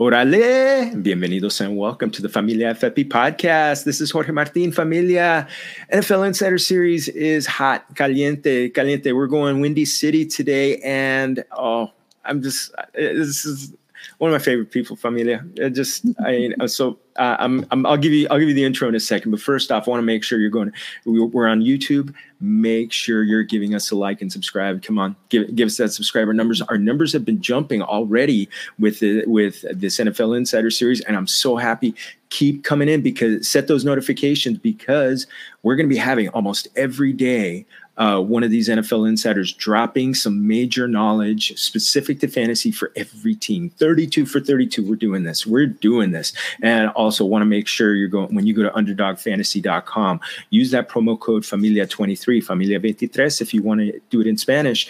Orale, bienvenidos and welcome to the Familia FFB podcast. This is Jorge Martin Familia. NFL Insider Series is hot, caliente, caliente. We're going Windy City today, and oh, I'm just this is one of my favorite people, Familia. I just I I'm so uh, I'm, I'm I'll give you I'll give you the intro in a second, but first off, I want to make sure you're going. We're on YouTube make sure you're giving us a like and subscribe. Come on, give, give us that subscriber numbers. Our numbers have been jumping already with the, with this NFL Insider Series, and I'm so happy. Keep coming in because set those notifications because we're going to be having almost every day uh, one of these NFL insiders dropping some major knowledge specific to fantasy for every team. 32 for 32. We're doing this. We're doing this. And also want to make sure you're going, when you go to underdogfantasy.com, use that promo code Familia23, Familia23, if you want to do it in Spanish.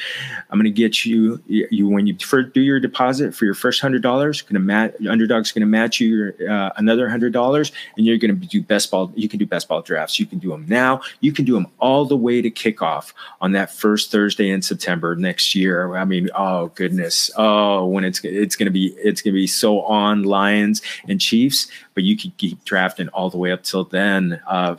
I'm going to get you, you when you do your deposit for your first $100, going to Underdog's going to match you your, uh, another $100, and you're going to do best ball. You can do best ball drafts. You can do them now. You can do them all the way to kickoff off on that first Thursday in September next year. I mean, oh goodness, oh when it's it's gonna be it's gonna be so on Lions and Chiefs, but you can keep drafting all the way up till then. Uh,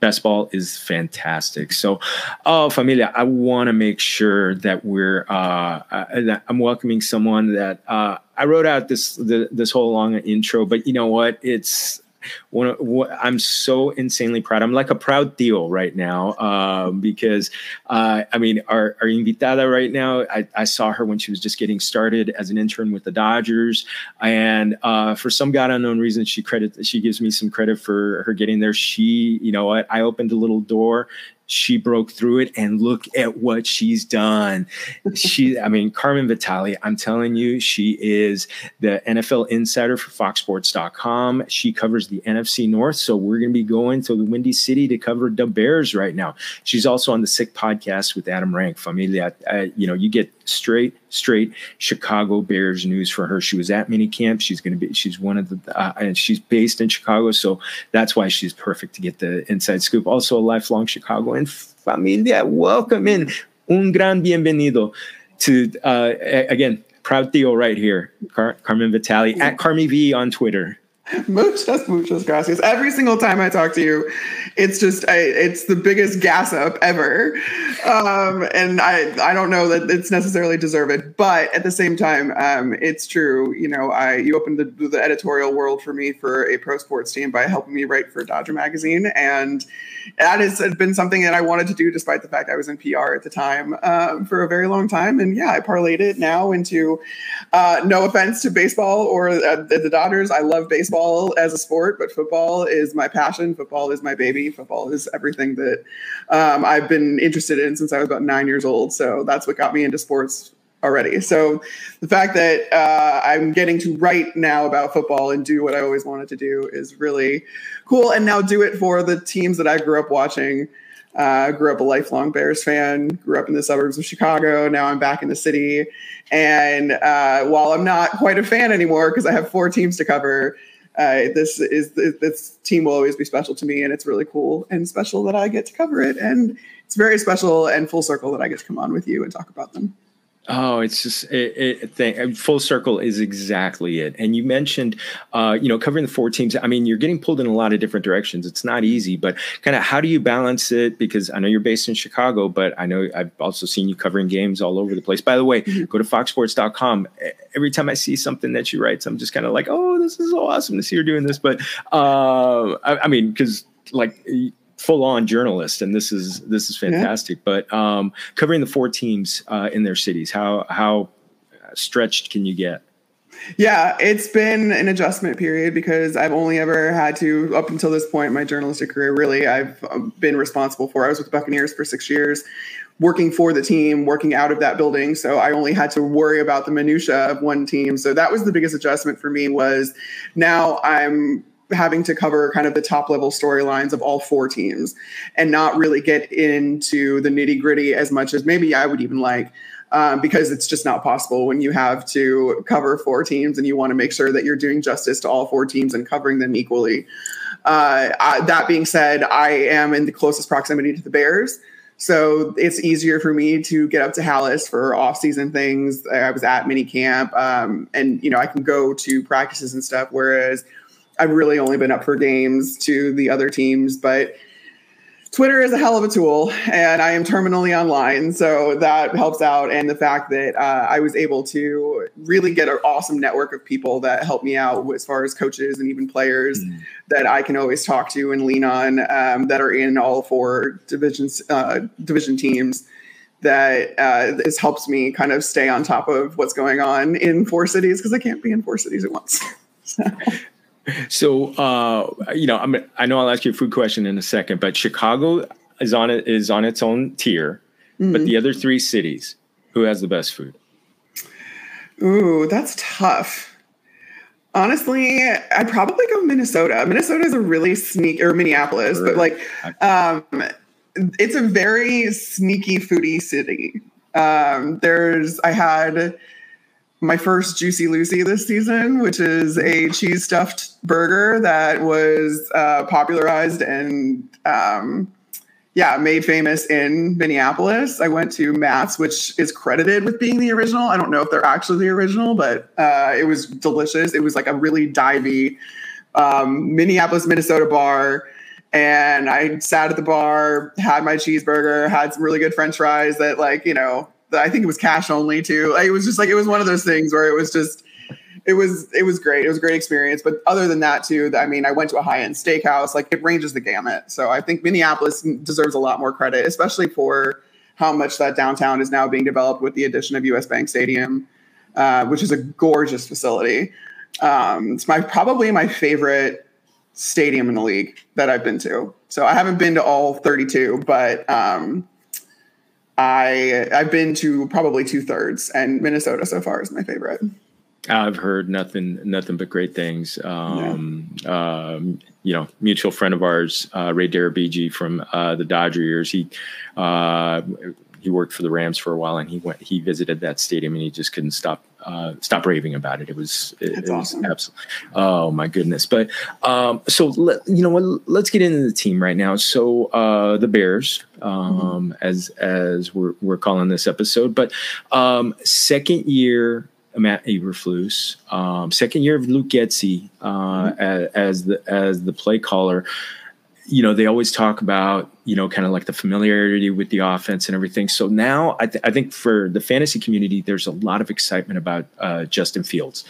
best ball is fantastic. So, oh, familia, I want to make sure that we're uh, uh, that I'm welcoming someone that uh, I wrote out this the, this whole long intro, but you know what? It's one what, I'm so insanely proud. I'm like a proud tio right now um, because uh, I mean, our, our invitada right now, I, I, saw her when she was just getting started as an intern with the Dodgers, and uh, for some god unknown reason, she credit she gives me some credit for her getting there. She, you know, I, I opened a little door she broke through it and look at what she's done. she, I mean, Carmen Vitali, I'm telling you, she is the NFL insider for foxsports.com. She covers the NFC North. So we're going to be going to the Windy City to cover the Bears right now. She's also on the Sick podcast with Adam Rank. Familia, uh, you know, you get straight, straight Chicago Bears news for her. She was at minicamp. She's going to be, she's one of the, uh, and she's based in Chicago. So that's why she's perfect to get the inside scoop. Also a lifelong Chicagoan familia. Welcome in. Un gran bienvenido to, uh, again, proud tio right here, Car- Carmen Vitali at CarmieV on Twitter. Muchas, muchas gracias. Every single time I talk to you, it's just I, it's the biggest gas up ever, um, and I I don't know that it's necessarily deserved, but at the same time, um, it's true. You know, I you opened the, the editorial world for me for a pro sports team by helping me write for Dodger magazine, and that has been something that I wanted to do despite the fact I was in PR at the time um, for a very long time, and yeah, I parlayed it now into uh, no offense to baseball or uh, the Dodgers, I love baseball baseball as a sport, but football is my passion. Football is my baby. Football is everything that um, I've been interested in since I was about nine years old. So that's what got me into sports already. So the fact that uh, I'm getting to write now about football and do what I always wanted to do is really cool. And now do it for the teams that I grew up watching. Uh, grew up a lifelong Bears fan, grew up in the suburbs of Chicago. Now I'm back in the city. And uh, while I'm not quite a fan anymore because I have four teams to cover, uh, this is this team will always be special to me, and it's really cool and special that I get to cover it, and it's very special and full circle that I get to come on with you and talk about them. Oh, it's just it, it, full circle is exactly it. And you mentioned, uh, you know, covering the four teams. I mean, you're getting pulled in a lot of different directions. It's not easy, but kind of how do you balance it? Because I know you're based in Chicago, but I know I've also seen you covering games all over the place. By the way, mm-hmm. go to foxsports.com. Every time I see something that you write, I'm just kind of like, oh, this is so awesome to see you doing this. But uh, I, I mean, because like full on journalist, and this is this is fantastic. Yeah. But um, covering the four teams uh, in their cities, how how stretched can you get? Yeah, it's been an adjustment period because I've only ever had to, up until this point, my journalistic career, really, I've um, been responsible for. I was with the Buccaneers for six years, working for the team, working out of that building. So I only had to worry about the minutia of one team. So that was the biggest adjustment for me. Was now I'm having to cover kind of the top level storylines of all four teams and not really get into the nitty gritty as much as maybe I would even like. Um, because it's just not possible when you have to cover four teams and you want to make sure that you're doing justice to all four teams and covering them equally. Uh, I, that being said, I am in the closest proximity to the Bears. So it's easier for me to get up to Halas for off-season things. I was at mini camp, um, and you know I can go to practices and stuff. Whereas I've really only been up for games to the other teams, but Twitter is a hell of a tool, and I am terminally online, so that helps out. And the fact that uh, I was able to really get an awesome network of people that help me out as far as coaches and even players mm. that I can always talk to and lean on um, that are in all four divisions, uh, division teams. That uh, this helps me kind of stay on top of what's going on in four cities because I can't be in four cities at once. so. So, uh, you know, I'm, I know I'll ask you a food question in a second, but Chicago is on it is on its own tier. Mm-hmm. But the other three cities, who has the best food? Ooh, that's tough. Honestly, I'd probably go Minnesota. Minnesota is a really sneaky, or Minneapolis, but like, um, it's a very sneaky foodie city. Um, there's, I had my first Juicy Lucy this season, which is a cheese stuffed burger that was uh, popularized and um, yeah, made famous in Minneapolis. I went to Matt's, which is credited with being the original. I don't know if they're actually the original, but uh, it was delicious. It was like a really divey um, Minneapolis, Minnesota bar. And I sat at the bar, had my cheeseburger, had some really good French fries that, like, you know, I think it was cash only too. Like, it was just like it was one of those things where it was just it was it was great. It was a great experience. But other than that too, I mean, I went to a high end steakhouse. Like it ranges the gamut. So I think Minneapolis deserves a lot more credit, especially for how much that downtown is now being developed with the addition of US Bank Stadium, uh, which is a gorgeous facility. Um, it's my probably my favorite stadium in the league that I've been to. So I haven't been to all 32, but um, I I've been to probably two thirds, and Minnesota so far is my favorite. I've heard nothing nothing but great things. Um, yeah. um, you know, mutual friend of ours, uh, Ray Darabiji from uh, the Dodger years. He uh, he worked for the Rams for a while, and he went he visited that stadium, and he just couldn't stop uh, stop raving about it. It was it, it was absolutely oh my goodness. But um, so let, you know what? Let's get into the team right now. So uh, the Bears, um, mm-hmm. as as we're we're calling this episode, but um, second year. Matt Eberflus, um, second year of Luke Getsy uh, mm-hmm. as, as the as the play caller you know, they always talk about, you know, kind of like the familiarity with the offense and everything. So now I, th- I think for the fantasy community, there's a lot of excitement about uh, Justin Fields.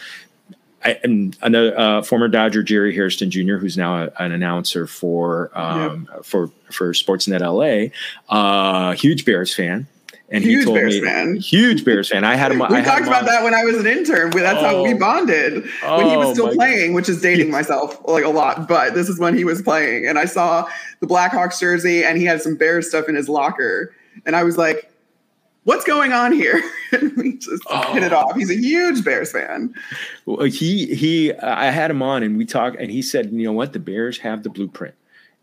I, and another uh, former Dodger Jerry Hairston Jr., who's now a, an announcer for um, yep. for for Sportsnet LA, uh, huge Bears fan. And huge he told Bears me, fan. Huge Bears fan. I had him. we I talked about on. that when I was an intern. That's oh. how we oh. bonded oh, when he was oh still playing, which is dating myself like a lot. But this is when he was playing, and I saw the Blackhawks jersey, and he had some Bears stuff in his locker, and I was like, "What's going on here?" and we just oh. hit it oh. off. He's a huge Bears fan. Well, he he. I had him on, and we talked, and he said, "You know what? The Bears have the blueprint."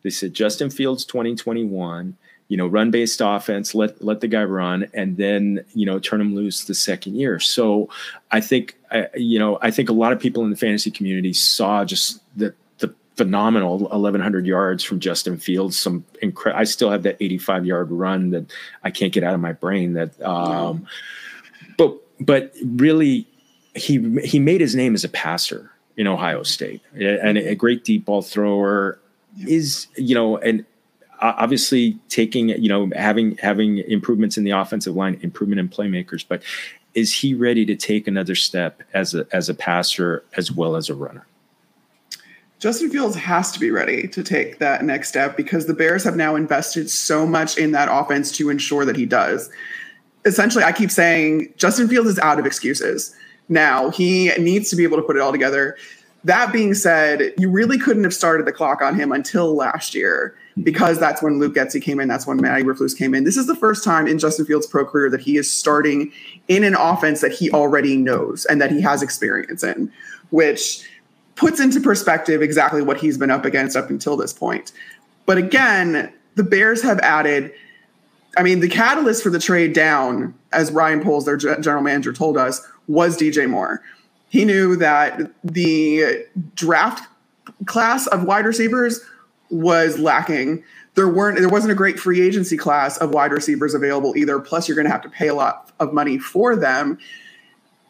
They said Justin Fields 2021 you know, run based offense, let let the guy run, and then you know turn him loose the second year. So I think you know I think a lot of people in the fantasy community saw just the the phenomenal 1100 yards from Justin Fields. Some incredible. I still have that 85 yard run that I can't get out of my brain. That, um, but but really, he he made his name as a passer in Ohio State and a great deep ball thrower is you know and obviously taking you know having having improvements in the offensive line, improvement in playmakers, but is he ready to take another step as a as a passer as well as a runner? Justin Fields has to be ready to take that next step because the Bears have now invested so much in that offense to ensure that he does. Essentially, I keep saying Justin Fields is out of excuses. Now he needs to be able to put it all together. That being said, you really couldn't have started the clock on him until last year because that's when Luke Getsy came in. That's when Matt Eberflus came in. This is the first time in Justin Fields' pro career that he is starting in an offense that he already knows and that he has experience in, which puts into perspective exactly what he's been up against up until this point. But again, the Bears have added. I mean, the catalyst for the trade down, as Ryan Poles, their general manager, told us, was DJ Moore. He knew that the draft class of wide receivers was lacking. there weren't there wasn't a great free agency class of wide receivers available either. Plus, you're going to have to pay a lot of money for them.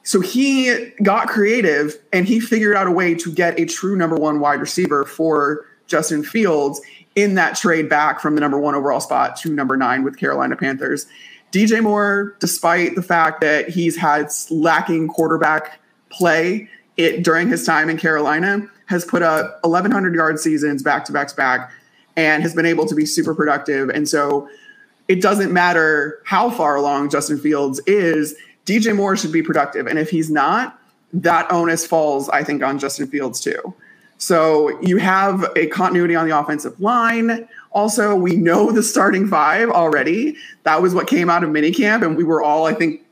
So he got creative and he figured out a way to get a true number one wide receiver for Justin Fields in that trade back from the number one overall spot to number nine with Carolina Panthers. DJ Moore, despite the fact that he's had lacking quarterback play it during his time in Carolina, has put up 1,100 yard seasons back to back to back and has been able to be super productive. And so it doesn't matter how far along Justin Fields is, DJ Moore should be productive. And if he's not, that onus falls, I think, on Justin Fields too. So you have a continuity on the offensive line. Also, we know the starting five already. That was what came out of minicamp, and we were all, I think,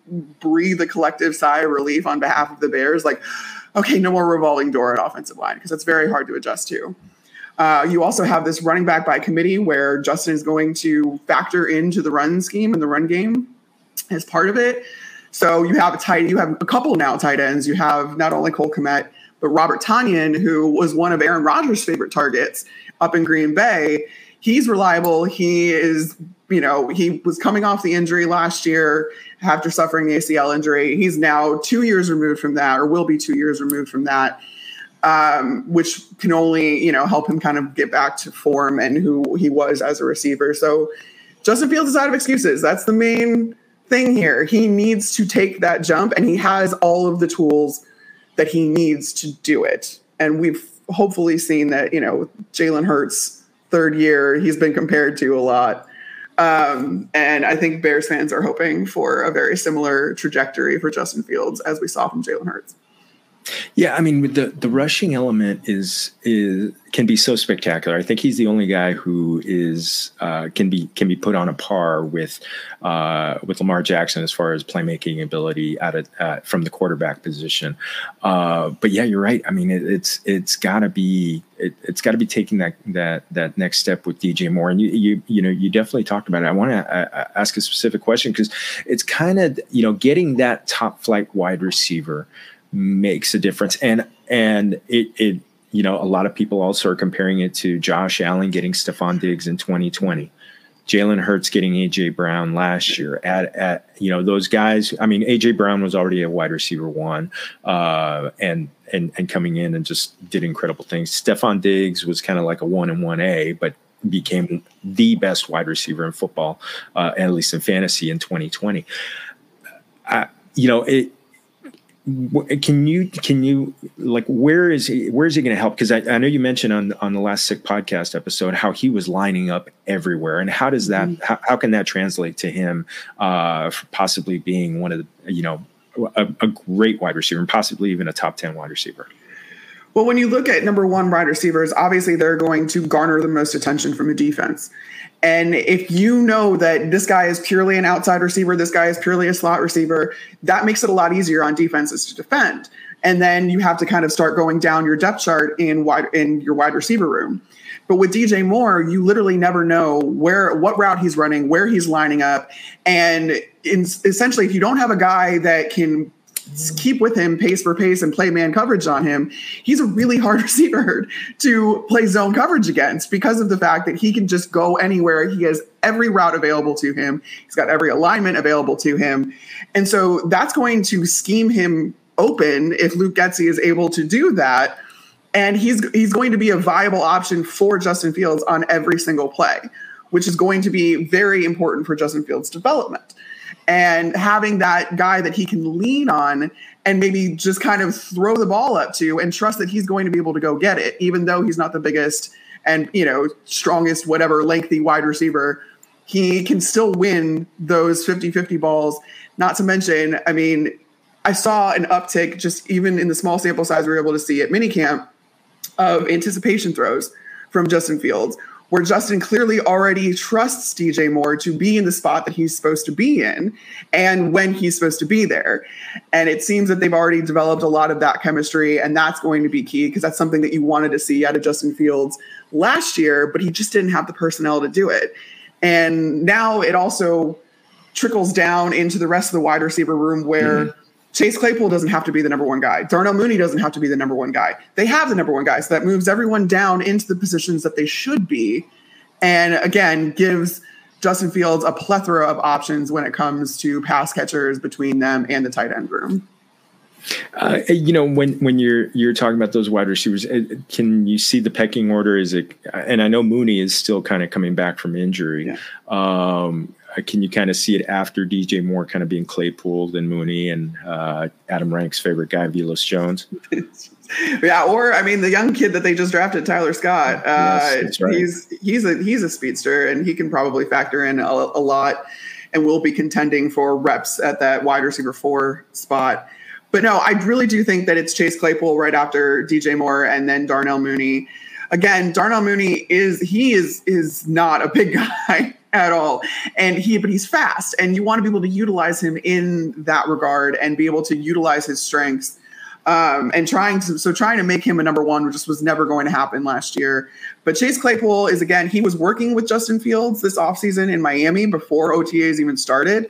breathe a collective sigh of relief on behalf of the Bears. Like, okay, no more revolving door at offensive line because that's very hard to adjust to. Uh, you also have this running back by committee where Justin is going to factor into the run scheme and the run game as part of it. So you have a tight, you have a couple now tight ends. You have not only Cole Kmet, but Robert Tonyan, who was one of Aaron Rodgers' favorite targets up in Green Bay. He's reliable. He is, you know, he was coming off the injury last year after suffering the ACL injury. He's now two years removed from that, or will be two years removed from that um, which can only you know help him kind of get back to form and who he was as a receiver. So Justin Fields is out of excuses. That's the main thing here. He needs to take that jump, and he has all of the tools that he needs to do it. And we've hopefully seen that you know Jalen Hurts third year he's been compared to a lot. Um, and I think Bears fans are hoping for a very similar trajectory for Justin Fields as we saw from Jalen Hurts. Yeah, I mean, the the rushing element is is can be so spectacular. I think he's the only guy who is uh, can be can be put on a par with uh, with Lamar Jackson as far as playmaking ability at a, uh, from the quarterback position. Uh, but yeah, you're right. I mean, it, it's it's got to be it, has got to be taking that that that next step with DJ Moore. And you you you know you definitely talked about it. I want to uh, ask a specific question because it's kind of you know getting that top flight wide receiver makes a difference. And and it it you know a lot of people also are comparing it to Josh Allen getting Stefon Diggs in 2020. Jalen Hurts getting AJ Brown last year at at you know those guys. I mean AJ Brown was already a wide receiver one, uh, and and and coming in and just did incredible things. Stefon Diggs was kind of like a one and one A, but became the best wide receiver in football, uh, at least in fantasy in 2020. I, you know it can you can you like where is he where is he going to help because I, I know you mentioned on on the last sick podcast episode how he was lining up everywhere and how does that mm-hmm. how, how can that translate to him uh possibly being one of the you know a, a great wide receiver and possibly even a top 10 wide receiver well, when you look at number one wide receivers, obviously they're going to garner the most attention from the defense. And if you know that this guy is purely an outside receiver, this guy is purely a slot receiver, that makes it a lot easier on defenses to defend. And then you have to kind of start going down your depth chart in wide in your wide receiver room. But with DJ Moore, you literally never know where what route he's running, where he's lining up, and in, essentially, if you don't have a guy that can keep with him pace for pace and play man coverage on him, he's a really hard receiver to play zone coverage against because of the fact that he can just go anywhere. He has every route available to him, he's got every alignment available to him. And so that's going to scheme him open if Luke Getsy is able to do that. And he's he's going to be a viable option for Justin Fields on every single play, which is going to be very important for Justin Fields' development and having that guy that he can lean on and maybe just kind of throw the ball up to and trust that he's going to be able to go get it, even though he's not the biggest and you know strongest whatever lengthy wide receiver he can still win those 50-50 balls. Not to mention i mean i saw an uptick just even in the small sample size we were able to see at minicamp of anticipation throws from justin fields where Justin clearly already trusts DJ Moore to be in the spot that he's supposed to be in and when he's supposed to be there. And it seems that they've already developed a lot of that chemistry, and that's going to be key because that's something that you wanted to see out of Justin Fields last year, but he just didn't have the personnel to do it. And now it also trickles down into the rest of the wide receiver room where. Mm-hmm Chase Claypool doesn't have to be the number one guy. Darnell Mooney doesn't have to be the number one guy. They have the number one guy. So that moves everyone down into the positions that they should be. and again gives Justin Fields a plethora of options when it comes to pass catchers between them and the tight end room. Uh, you know, when when you're you're talking about those wide receivers, uh, can you see the pecking order? Is it? And I know Mooney is still kind of coming back from injury. Yeah. Um, can you kind of see it after DJ Moore kind of being Claypool and Mooney and uh, Adam Rank's favorite guy, Velus Jones? yeah, or I mean, the young kid that they just drafted, Tyler Scott. Uh, yes, right. He's he's a he's a speedster, and he can probably factor in a, a lot, and will be contending for reps at that wide receiver four spot. But no, I really do think that it's Chase Claypool right after DJ Moore and then Darnell Mooney. Again, Darnell Mooney is he is is not a big guy at all. And he but he's fast and you want to be able to utilize him in that regard and be able to utilize his strengths. Um, and trying to so trying to make him a number one just was never going to happen last year. But Chase Claypool is again, he was working with Justin Fields this offseason in Miami before OTAs even started.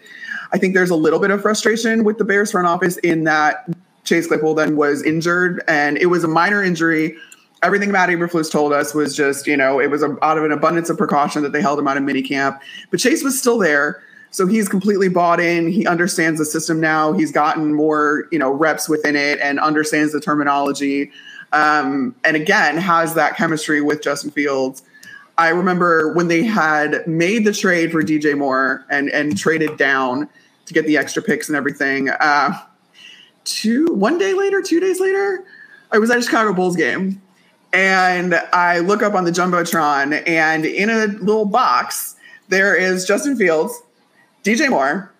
I think there's a little bit of frustration with the Bears front office in that Chase Claypool then was injured and it was a minor injury. Everything Matt Eberflus told us was just, you know, it was a, out of an abundance of precaution that they held him out of minicamp. But Chase was still there. So he's completely bought in. He understands the system now. He's gotten more, you know, reps within it and understands the terminology. Um, and again, has that chemistry with Justin Fields. I remember when they had made the trade for DJ Moore and and traded down to get the extra picks and everything. Uh, two one day later, two days later, I was at a Chicago Bulls game, and I look up on the jumbotron, and in a little box there is Justin Fields, DJ Moore,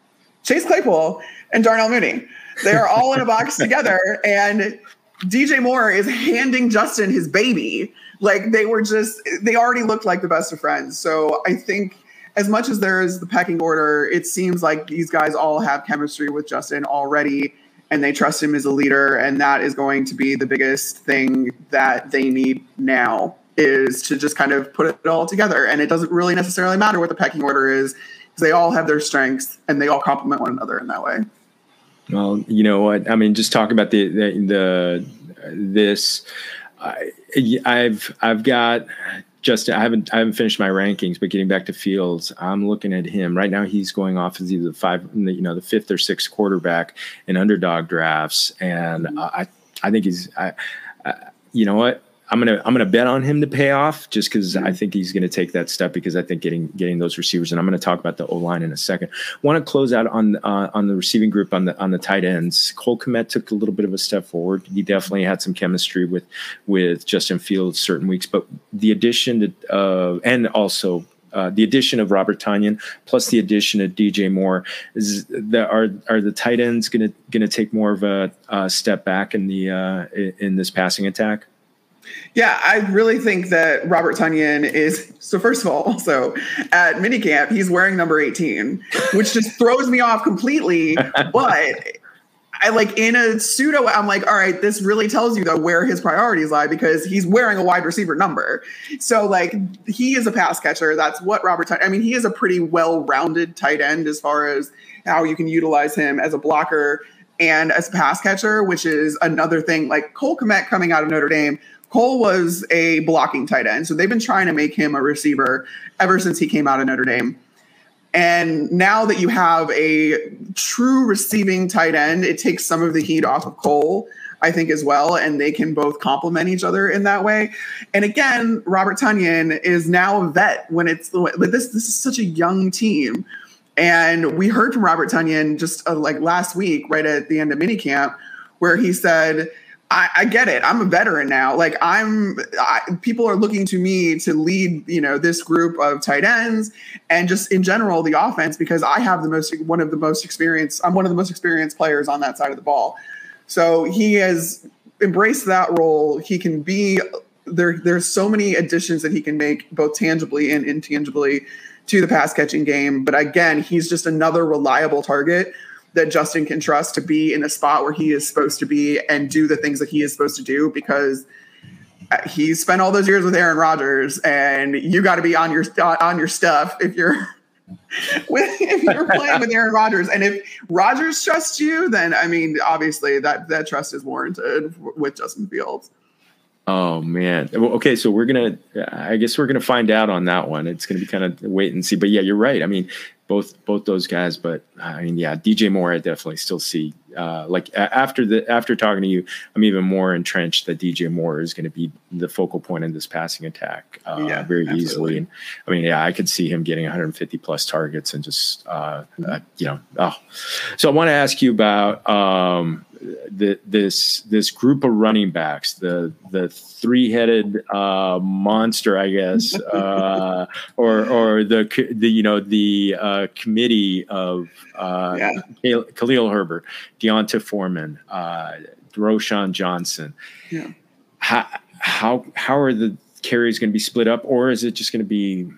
Chase Claypool, and Darnell Mooney. They are all in a box together, and DJ Moore is handing Justin his baby. Like they were just, they already looked like the best of friends. So I think as much as there is the pecking order, it seems like these guys all have chemistry with Justin already and they trust him as a leader. And that is going to be the biggest thing that they need now is to just kind of put it all together. And it doesn't really necessarily matter what the pecking order is because they all have their strengths and they all complement one another in that way. Well, you know what? I mean, just talking about the, the, the this, I, I've, I've got Justin, I haven't I haven't finished my rankings, but getting back to Fields, I'm looking at him right now. He's going off as either the five, you know, the fifth or sixth quarterback in underdog drafts, and mm-hmm. I I think he's I, I, you know what I'm gonna I'm gonna bet on him to pay off just because mm-hmm. I think he's gonna take that step because I think getting getting those receivers and I'm gonna talk about the O line in a second. Want to close out on uh, on the receiving group on the on the tight ends. Cole Kmet took a little bit of a step forward. He definitely had some chemistry with with Justin Fields certain weeks, but the addition to uh, and also uh, the addition of Robert Tonyan plus the addition of DJ Moore is that are are the tight ends going to going to take more of a, a, step back in the uh, in this passing attack? Yeah, I really think that Robert Tonyan is so. First of all, also at minicamp, he's wearing number eighteen, which just throws me off completely. But I like in a pseudo. I'm like, all right, this really tells you though where his priorities lie because he's wearing a wide receiver number. So like he is a pass catcher. That's what Robert. I mean, he is a pretty well-rounded tight end as far as how you can utilize him as a blocker and as a pass catcher, which is another thing. Like Cole Kmet coming out of Notre Dame Cole was a blocking tight end. So they've been trying to make him a receiver ever since he came out of Notre Dame. And now that you have a true receiving tight end, it takes some of the heat off of Cole, I think, as well. And they can both complement each other in that way. And again, Robert Tonyan is now a vet when it's this. This is such a young team. And we heard from Robert Tonyan just uh, like last week, right at the end of minicamp, where he said, I, I, get it. I'm a veteran now. Like I'm, I, people are looking to me to lead, you know, this group of tight ends and just in general the offense because I have the most, one of the most experienced. I'm one of the most experienced players on that side of the ball. So he has embraced that role. He can be there. There's so many additions that he can make, both tangibly and intangibly, to the pass catching game. But again, he's just another reliable target that Justin can trust to be in a spot where he is supposed to be and do the things that he is supposed to do because uh, he spent all those years with Aaron Rodgers and you got to be on your on your stuff if you're if you're playing with Aaron Rodgers and if Rodgers trusts you then I mean obviously that that trust is warranted with Justin Fields. Oh man. Okay, so we're gonna. I guess we're gonna find out on that one. It's gonna be kind of wait and see. But yeah, you're right. I mean, both both those guys. But I mean, yeah, DJ Moore, I definitely still see. Uh, like after the after talking to you, I'm even more entrenched that DJ Moore is going to be the focal point in this passing attack uh, yeah, very absolutely. easily. And I mean, yeah, I could see him getting 150 plus targets and just uh, uh you know. Oh, so I want to ask you about. Um, the, this this group of running backs, the the three headed uh, monster, I guess, uh, or or the the you know the uh, committee of uh, yeah. Khalil Herbert, D'Onta Foreman, uh, Roschon Johnson. Yeah. How how how are the carries going to be split up, or is it just going to be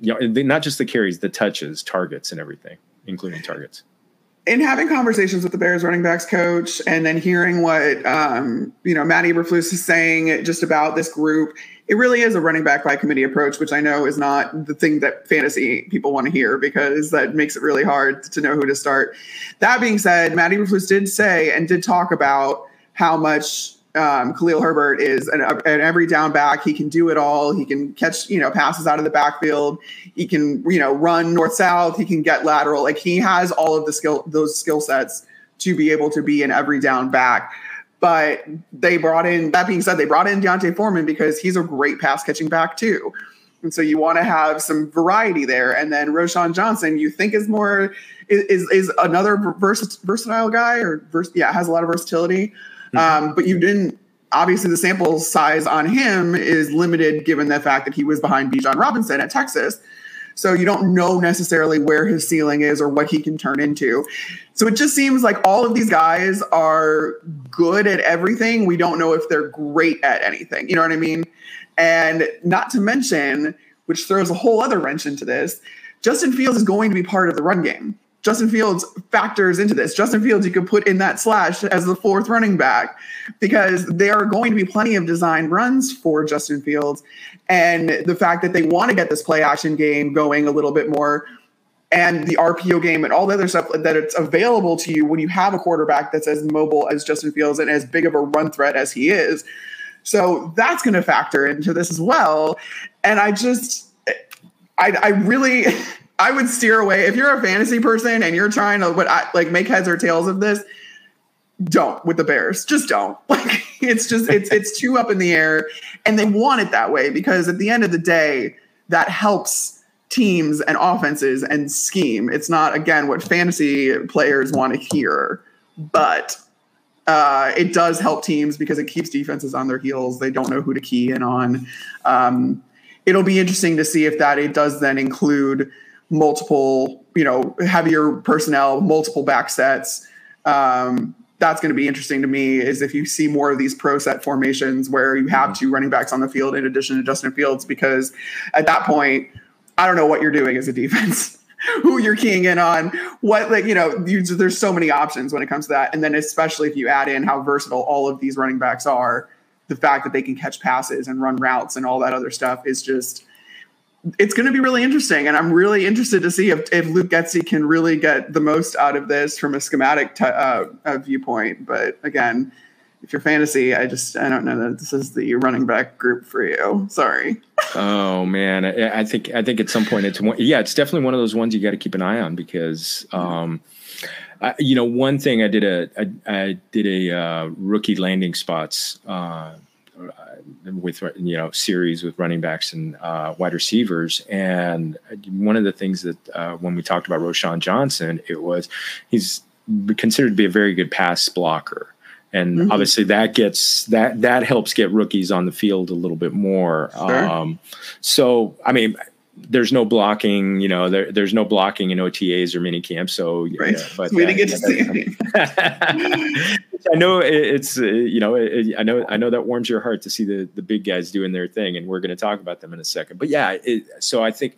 you know not just the carries, the touches, targets, and everything, including targets? in having conversations with the Bears running backs coach and then hearing what um, you know Matt Eberflus is saying just about this group, it really is a running back by committee approach, which I know is not the thing that fantasy people want to hear because that makes it really hard to know who to start. That being said, Matt Eberflus did say and did talk about how much um, Khalil Herbert is an, an, every down back. He can do it all. He can catch, you know, passes out of the backfield. He can, you know, run north south. He can get lateral. Like he has all of the skill, those skill sets to be able to be an every down back. But they brought in, that being said, they brought in D'Onta Foreman because he's a great pass catching back too. And so you want to have some variety there. And then Roschon Johnson, you think is more, is, is another vers- versatile guy or, vers- yeah, has a lot of versatility. Mm-hmm. Um, but you didn't. Obviously, the sample size on him is limited given the fact that he was behind Bijan Robinson at Texas. So you don't know necessarily where his ceiling is or what he can turn into. So it just seems like all of these guys are good at everything. We don't know if they're great at anything. You know what I mean? And not to mention, which throws a whole other wrench into this, Justin Fields is going to be part of the run game. Justin Fields factors into this. Justin Fields, you could put in that slash as the fourth running back because there are going to be plenty of design runs for Justin Fields. And the fact that they want to get this play action game going a little bit more and the RPO game and all the other stuff that it's available to you when you have a quarterback that's as mobile as Justin Fields and as big of a run threat as he is. So that's going to factor into this as well. And I just, I, I really. I would steer away if you're a fantasy person and you're trying to what I, like make heads or tails of this. Don't with the Bears. Just don't. Like it's just it's it's too up in the air, and they want it that way because at the end of the day, that helps teams and offenses and scheme. It's not again what fantasy players want to hear, but uh, it does help teams because it keeps defenses on their heels. They don't know who to key in on. Um, it'll be interesting to see if that it does then include multiple, you know, heavier personnel, multiple back sets. Um, that's going to be interesting to me is if you see more of these pro set formations where you have mm-hmm. two running backs on the field in addition to Justin Fields, because at that point, I don't know what you're doing as a defense, who you're keying in on, what like you know, you, there's so many options when it comes to that, and then especially if you add in how versatile all of these running backs are, the fact that they can catch passes and run routes and all that other stuff is just it's going to be really interesting, and I'm really interested to see if, if Luke Getsy can really get the most out of this from a schematic t- uh, viewpoint. But again, if you're fantasy, I just I don't know that this is the running back group for you. Sorry. Oh man, I, I think I think at some point it's one, yeah, it's definitely one of those ones you got to keep an eye on because. Um, I, you know, one thing I did a I, I did a uh, rookie landing spots uh, with you know series with running backs and uh, wide receivers. And one of the things that uh, when we talked about Roschon Johnson, it was he's considered to be a very good pass blocker. And mm-hmm. obviously that gets that that helps get rookies on the field a little bit more. Sure. Um, so I mean, there's no blocking, you know, there, there's no blocking in OTAs or mini camps. So, right. Yeah, but we didn't get to see I know it's, uh, you know, it, I know, I know that warms your heart to see the, the big guys doing their thing and we're going to talk about them in a second, but yeah, it, so I think,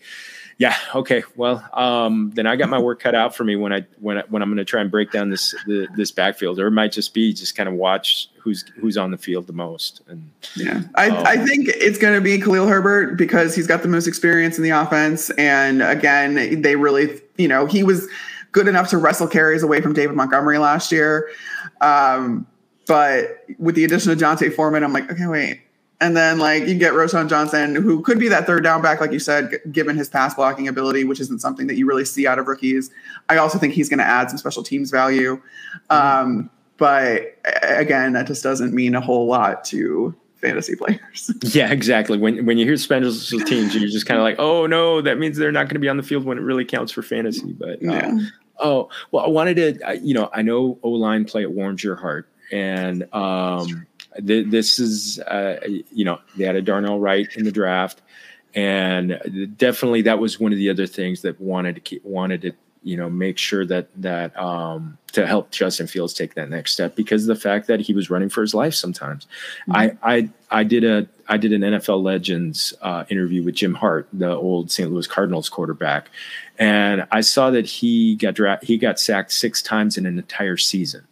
yeah. Okay. Well, um, then I got my work cut out for me when I when I, when I'm going to try and break down this the, this backfield, or it might just be just kind of watch who's who's on the field the most. And yeah, I um, I think it's going to be Khalil Herbert because he's got the most experience in the offense, and again, they really you know he was good enough to wrestle carries away from David Montgomery last year. Um, but with the addition of D'Onta Foreman, I'm like, okay, wait, And then like you get Roschon Johnson, who could be that third down back, like you said, g- given his pass blocking ability, which isn't something that you really see out of rookies. I also think he's going to add some special teams value. Um, but again, that just doesn't mean a whole lot to fantasy players. Yeah, exactly. When when you hear special teams, you're just kind of like, oh no, that means they're not going to be on the field when it really counts for fantasy. But uh, yeah. oh well, I wanted to, you know, I know O line play it warms your heart, and um, th- this is, uh, you know, they had a Darnell Wright in the draft, and definitely that was one of the other things that wanted to keep wanted to you know make sure that that um, to help Justin Fields take that next step because of the fact that he was running for his life sometimes. Mm-hmm. I I I did a I did an NFL Legends uh, interview with Jim Hart, the old St. Louis Cardinals quarterback, and I saw that he got dra- he got sacked six times in an entire season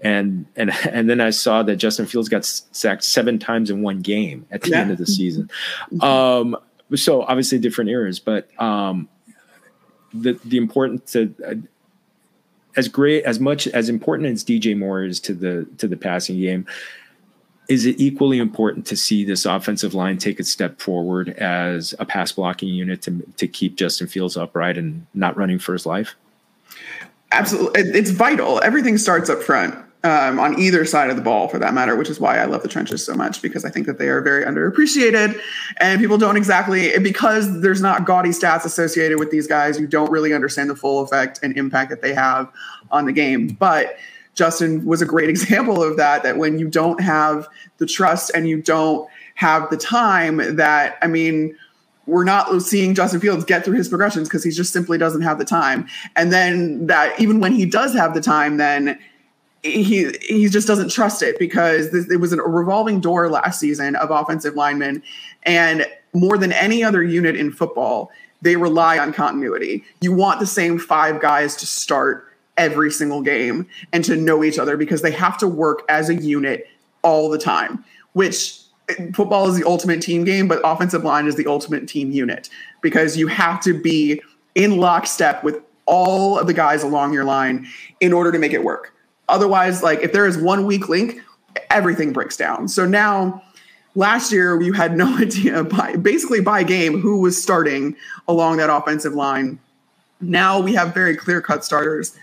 and and and then I saw that Justin Fields got sacked seven times in one game at the yeah. end of the season. Mm-hmm. Um, so obviously different eras, but um, the the importance to uh, as great as much as important as DJ Moore is to the to the passing game. Is it equally important to see this offensive line take a step forward as a pass blocking unit to to keep Justin Fields upright and not running for his life? Absolutely, it's vital. Everything starts up front um, on either side of the ball for that matter, which is why I love the trenches so much because I think that they are very underappreciated and people don't exactly, because there's not gaudy stats associated with these guys, you don't really understand the full effect and impact that they have on the game. But Justin was a great example of that, that when you don't have the trust and you don't have the time, that, I mean, we're not seeing Justin Fields get through his progressions because he just simply doesn't have the time. And then that even when he does have the time, then he he just doesn't trust it because this, it was a revolving door last season of offensive linemen, and more than any other unit in football, they rely on continuity. You want the same five guys to start every single game and to know each other because they have to work as a unit all the time. Which football is the ultimate team game, but offensive line is the ultimate team unit because you have to be in lockstep with all of the guys along your line in order to make it work. Otherwise, like if there is one weak link, everything breaks down. So now last year you had no idea by basically by game who was starting along that offensive line. Now we have very clear cut starters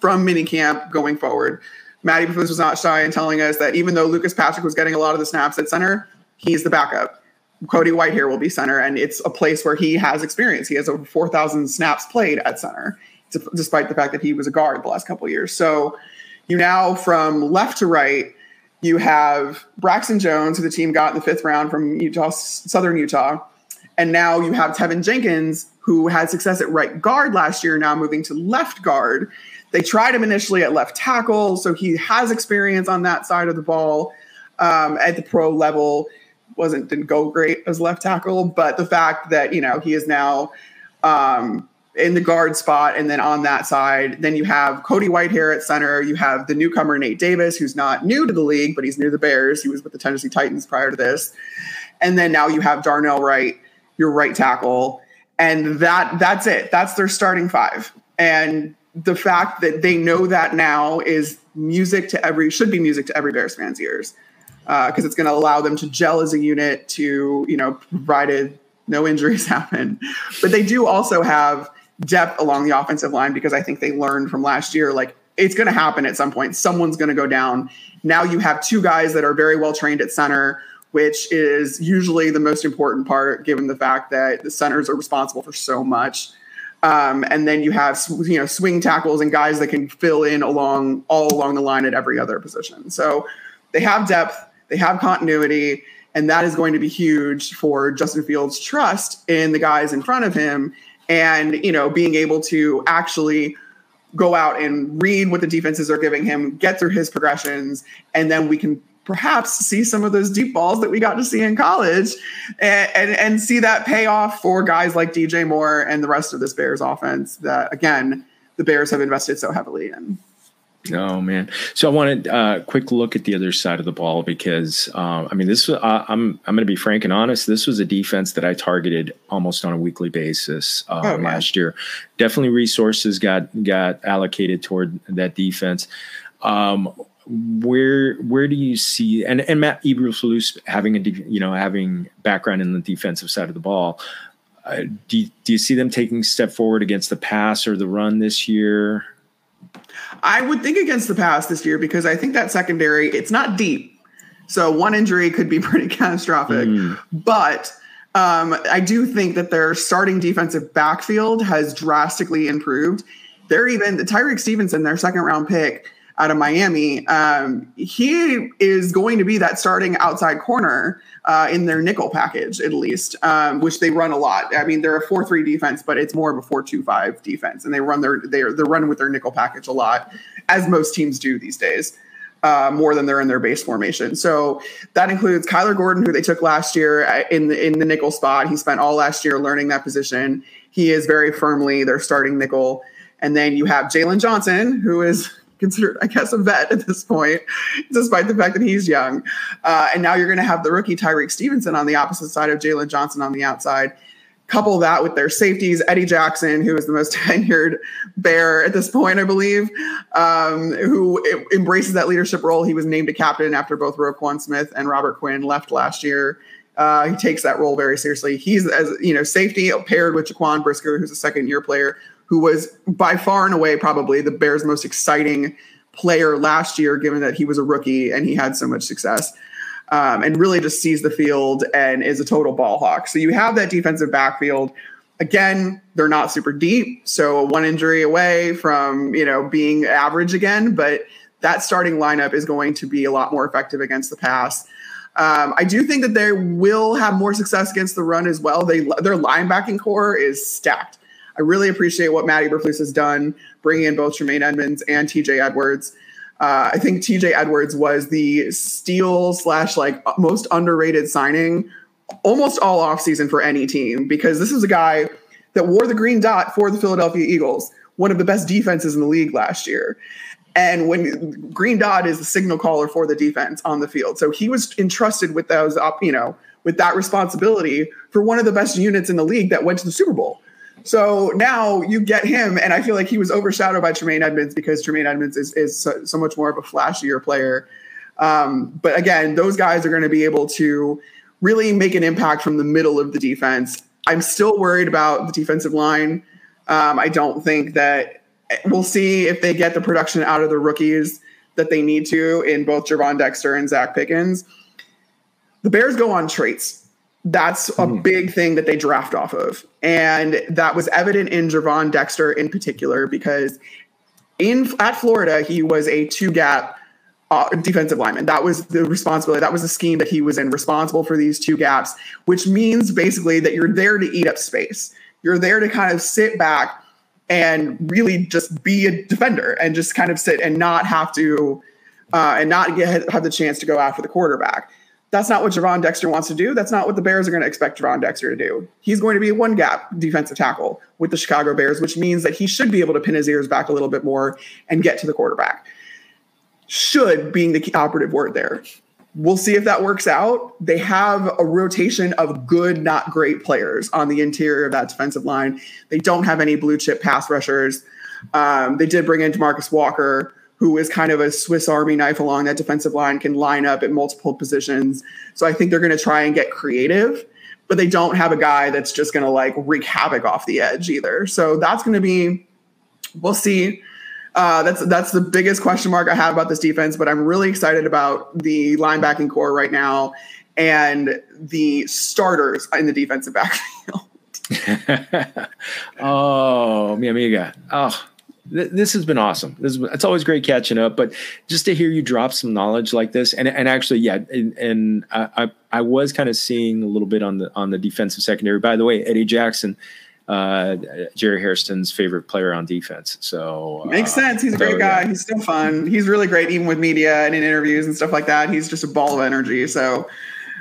from minicamp going forward. Matt Eberflus was not shy in telling us that even though Lucas Patrick was getting a lot of the snaps at center, he's the backup. Cody Whitehair will be center, and it's a place where he has experience. He has over 4,000 snaps played at center, despite the fact that he was a guard the last couple years. So you now, from left to right, you have Braxton Jones, who the team got in the fifth round from Utah, Southern Utah. And now you have Teven Jenkins, who had success at right guard last year, now moving to left guard. They tried him initially at left tackle, so he has experience on that side of the ball um, at the pro level. wasn't didn't go great as left tackle, but the fact that you know he is now um, in the guard spot. And then on that side, then you have Cody Whitehair at center. You have the newcomer Nate Davis, who's not new to the league, but he's new the Bears. He was with the Tennessee Titans prior to this. And then now you have Darnell Wright, your right tackle. And that that's it. That's their starting five. And the fact that they know that now is music to every should be music to every Bears fan's ears. Because uh, it's going to allow them to gel as a unit to, you know, provided no injuries happen. But they do also have depth along the offensive line because I think they learned from last year like it's going to happen at some point. Someone's going to go down. Now you have two guys that are very well trained at center, which is usually the most important part given the fact that the centers are responsible for so much. Um, and then you have you know swing tackles and guys that can fill in along all along the line at every other position. So they have depth, they have continuity, and that is going to be huge for Justin Fields' trust in the guys in front of him and you know being able to actually go out and read what the defenses are giving him, get through his progressions, and then we can perhaps see some of those deep balls that we got to see in college and, and, and see that pay off for guys like DJ Moore and the rest of this Bears offense that again the Bears have invested so heavily in. Oh man! So I wanted a uh, quick look at the other side of the ball because uh, I mean this. Uh, I'm I'm going to be frank and honest. This was a defense that I targeted almost on a weekly basis uh, oh, last year. Definitely resources got got allocated toward that defense. Um, where where do you see and and Matt Eberflus having a you know having background in the defensive side of the ball? Uh, do you, do you see them taking step forward against the pass or the run this year? I would think against the pass this year because I think that secondary it's not deep, so one injury could be pretty catastrophic. Mm. But um, I do think that their starting defensive backfield has drastically improved. They're even Tyrique Stevenson, their second round pick out of Miami. Um, he is going to be that starting outside corner uh, in their nickel package, at least, um, which they run a lot. I mean, they're a four-three defense, but it's more of a four-two-five defense, and they run their they're they're running with their nickel package a lot, as most teams do these days. Uh, more than they're in their base formation. So that includes Kyler Gordon, who they took last year uh, in the in the nickel spot. He spent all last year learning that position. He is very firmly their starting nickel. And then you have Jaylon Johnson, who is considered, I guess, a vet at this point, despite the fact that he's young. Uh, and now you're going to have the rookie Tyrique Stevenson on the opposite side of Jaylon Johnson on the outside. Couple that with their safeties, Eddie Jackson, who is the most tenured bear at this point, I believe, um, who embraces that leadership role. He was named a captain after both Roquan Smith and Robert Quinn left last year. Uh, he takes that role very seriously. He's as you know, safety paired with Jaquan Brisker, who's a second year player who was by far and away probably the Bears' most exciting player last year, given that he was a rookie and he had so much success. Um, and really just sees the field and is a total ball hawk. So you have that defensive backfield. Again, they're not super deep, so one injury away from you know being average again. But that starting lineup is going to be a lot more effective against the pass. Um, I do think that they will have more success against the run as well. They their linebacking corps is stacked. I really appreciate what Matt Eberflus has done, bringing in both Tremaine Edmunds and TJ Edwards. Uh, I think TJ Edwards was the steal slash like most underrated signing almost all offseason for any team because this is a guy that wore the green dot for the Philadelphia Eagles, one of the best defenses in the league last year. And when green dot is the signal caller for the defense on the field. So he was entrusted with those, you know, with that responsibility for one of the best units in the league that went to the Super Bowl. So now you get him, and I feel like he was overshadowed by Tremaine Edmunds because Tremaine Edmunds is, is so, so much more of a flashier player. Um, but again, those guys are going to be able to really make an impact from the middle of the defense. I'm still worried about the defensive line. Um, I don't think that we'll see if they get the production out of the rookies that they need to in both Gervon Dexter and Zacch Pickens. The Bears go on traits that's a hmm. big thing that they draft off of. And that was evident in Gervon Dexter in particular because in at Florida, he was a two gap uh, defensive lineman. That was the responsibility. That was the scheme that he was in, responsible for these two gaps, which means basically that you're there to eat up space. You're there to kind of sit back and really just be a defender and just kind of sit and not have to uh, and not get have the chance to go after the quarterback. That's not what Gervon Dexter wants to do. That's not what the Bears are going to expect Gervon Dexter to do. He's going to be a one gap defensive tackle with the Chicago Bears, which means that he should be able to pin his ears back a little bit more and get to the quarterback. Should being the operative word there. We'll see if that works out. They have a rotation of good, not great players on the interior of that defensive line. They don't have any blue chip pass rushers. Um, they did bring in DeMarcus Walker, who is kind of a Swiss Army knife along that defensive line, can line up at multiple positions. So I think they're going to try and get creative, but they don't have a guy that's just going to like wreak havoc off the edge either. So that's going to be, we'll see. Uh, that's that's the biggest question mark I have about this defense, but I'm really excited about the linebacking corps right now and the starters in the defensive backfield. oh, mi amiga. Oh, this has been awesome. This is, it's always great catching up, but just to hear you drop some knowledge like this, and and actually, yeah, and, and I I was kind of seeing a little bit on the on the defensive secondary. By the way, Eddie Jackson, uh, Jerry Hairston's favorite player on defense. So makes uh, sense. He's a great guy. Yeah. He's still fun. He's really great, even with media and in interviews and stuff like that. He's just a ball of energy. So,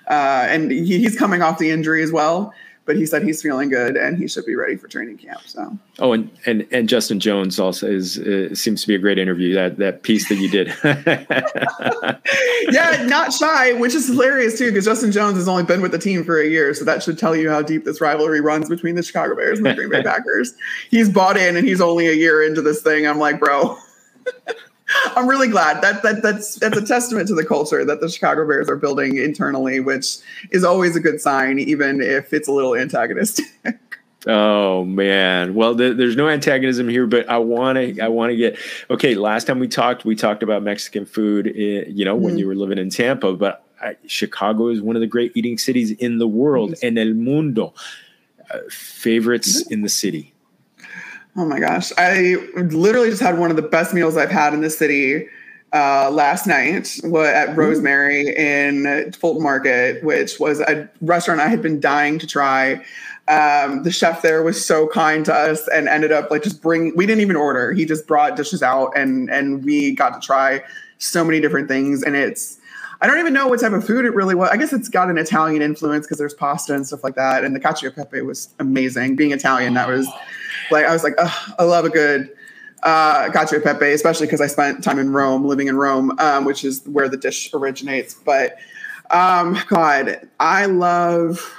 uh, and he, he's coming off the injury as well but he said he's feeling good and he should be ready for training camp. So. Oh, and and and Justin Jones also is uh, seems to be a great interview. That that piece that you did. yeah, not shy, which is hilarious too, because Justin Jones has only been with the team for a year, so that should tell you how deep this rivalry runs between the Chicago Bears and the Green Bay Packers. He's bought in, and he's only a year into this thing. I'm like, bro. I'm really glad that that that's that's a testament to the culture that the Chicago Bears are building internally, which is always a good sign, even if it's a little antagonistic. Oh man. Well, th- there's no antagonism here, but I want to. I want to get. Okay, last time we talked, we talked about Mexican food. Eh, you know, mm. when you were living in Tampa, but I, Chicago is one of the great eating cities in the world, mm. en el mundo. Uh, favorites mm-hmm. in the city. Oh my gosh, I literally just had one of the best meals I've had in the city uh, last night at Rose Mary in Fulton Market, which was a restaurant I had been dying to try. Um, the chef there was so kind to us and ended up like just bring. We didn't even order. He just brought dishes out and and we got to try so many different things. And it's I don't even know what type of food it really was. I guess it's got an Italian influence because there's pasta and stuff like that. And the cacio e pepe was amazing. Being Italian, that was like I was like, I love a good uh, cacio e pepe, especially because I spent time in Rome, living in Rome, um, which is where the dish originates. But um, God, I love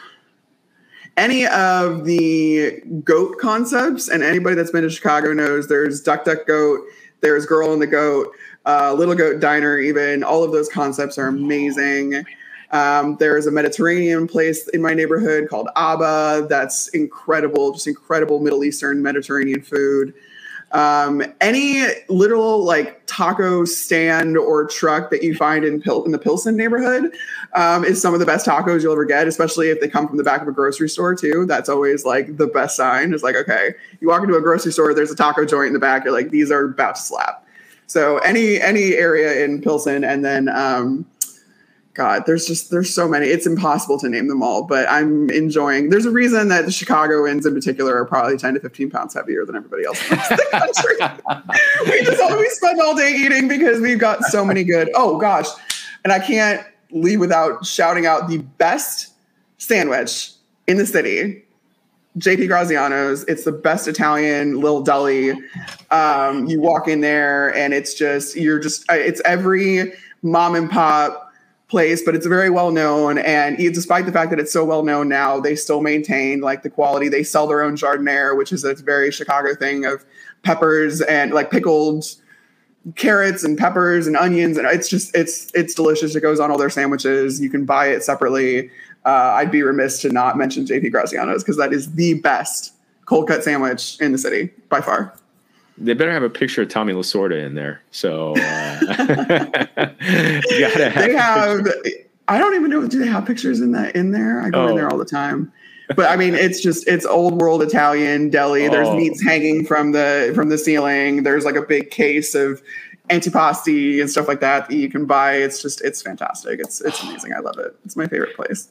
any of the goat concepts, and anybody that's been to Chicago knows there's Duck Duck Goat, there's Girl in the Goat, uh, Little Goat Diner, even all of those concepts are amazing. Um, there's a Mediterranean place in my neighborhood called Aba that's incredible, just incredible Middle Eastern Mediterranean food. Um, any little like taco stand or truck that you find in Pil- in the Pilsen neighborhood um, is some of the best tacos you'll ever get, especially if they come from the back of a grocery store too. That's always like the best sign. Is like okay, you walk into a grocery store, there's a taco joint in the back. You're like these are about to slap. So any any area in Pilsen, and then um, God, there's just there's so many. It's impossible to name them all, but I'm enjoying. There's a reason that the Chicagoans in particular are probably 10 to 15 pounds heavier than everybody else in the country. we just we spend all day eating because we've got so many good. Oh gosh, and I can't leave without shouting out the best sandwich in the city. JP Graziano's. It's the best Italian little deli. Um, you walk in there and it's just you're just it's every mom and pop place, but it's very well known. And despite the fact that it's so well known now, they still maintain like the quality. They sell their own giardiniera, which is a very Chicago thing of peppers and like pickled carrots and peppers and onions and it's just it's it's delicious it goes on all their sandwiches you can buy it separately uh, i'd be remiss to not mention jp graziano's because that is the best cold cut sandwich in the city by far they better have a picture of Tommy Lasorda in there. So uh, gotta have. They have. I don't even know. Do they have pictures in that in there? I go oh. in there all the time. But I mean, it's just it's old world Italian deli. There's oh. meats hanging from the from the ceiling. There's like a big case of antipasti and stuff like that that you can buy. It's just it's fantastic. It's it's amazing. I love it. It's my favorite place.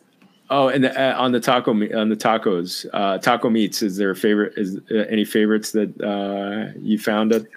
Oh, and the, uh, on the taco on the tacos, uh, taco meats. Is there a favorite? Is uh, any favorites that uh, you found it?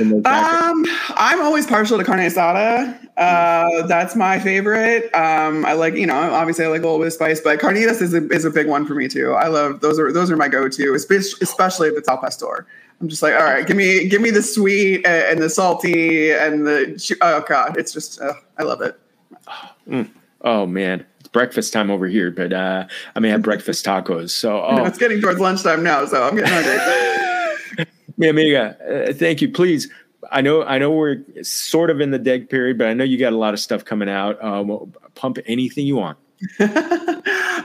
Um, I'm always partial to carne asada. Uh, that's my favorite. Um, I like, you know, obviously I like a little bit of spice, but carnitas is a, is a big one for me too. I love those are those are my go-to, especially if it's al pastor. I'm just like, all right, give me give me the sweet and the salty and the oh god, it's just uh, I love it. Mm. Oh man, breakfast time over here, but uh, I may have breakfast tacos. So oh. it's getting towards lunchtime now, so I'm getting hungry. Mi amiga, uh, thank you. Please, I know I know we're sort of in the dead period, but I know you got a lot of stuff coming out. Um, pump anything you want. um,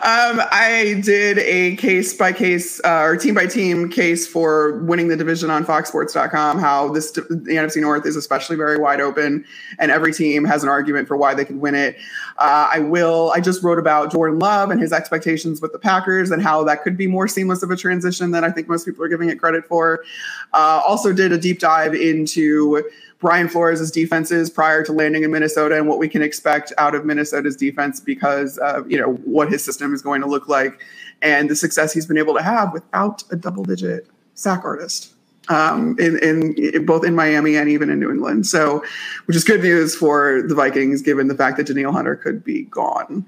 I did a case by case uh, or team by team case for winning the division on FoxSports.com. How this the NFC North is especially very wide open, and every team has an argument for why they could win it. Uh, I will. I just wrote about Jordan Love and his expectations with the Packers and how that could be more seamless of a transition than I think most people are giving it credit for. Uh, also, did a deep dive into Brian Flores' defenses prior to landing in Minnesota and what we can expect out of Minnesota's defense because of you know what his system is going to look like and the success he's been able to have without a double digit sack artist um, in, in, in, both in Miami and even in New England. So, which is good news for the Vikings, given the fact that Danielle Hunter could be gone.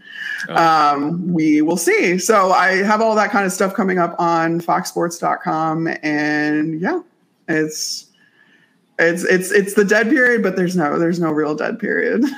Oh. Um, we will see. So I have all that kind of stuff coming up on FoxSports.com, and yeah, it's it's it's it's the dead period, but there's no there's no real dead period.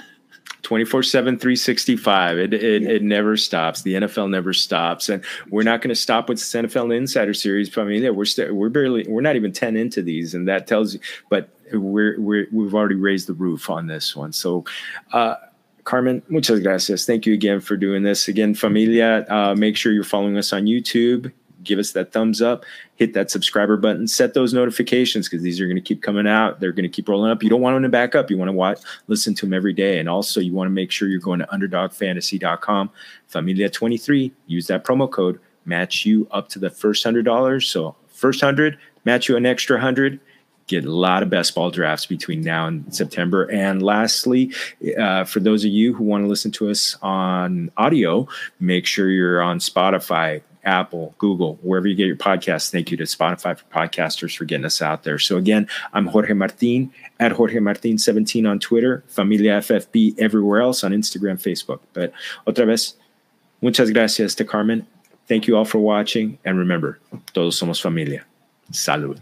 24 7 365 it it, yeah. it never stops the nfl never stops and we're not going to stop with this nfl insider series i mean we're we st- we're barely we're not even 10 into these and that tells you but we're, we're we've already raised the roof on this one. So, uh, Carmen, muchas gracias. Thank you again for doing this. Again, familia, uh, make sure you're following us on YouTube. Give us that thumbs up, hit that subscriber button, set those notifications because these are going to keep coming out. They're going to keep rolling up. You don't want them to back up. You want to watch, listen to them every day. And also, you want to make sure you're going to underdogfantasy.com, Familia23. Use that promo code, match you up to the first $100. So, first 100, match you an extra 100 get a lot of best ball drafts between now and September. And lastly, uh, for those of you who want to listen to us on audio, make sure you're on Spotify, Apple, Google, wherever you get your podcasts. Thank you to Spotify for podcasters for getting us out there. So again, I'm Jorge Martin at Jorge Martin17 on Twitter, Familia FFB everywhere else on Instagram, Facebook. But otra vez, muchas gracias to Carmen. Thank you all for watching. And remember, todos somos familia. Salud.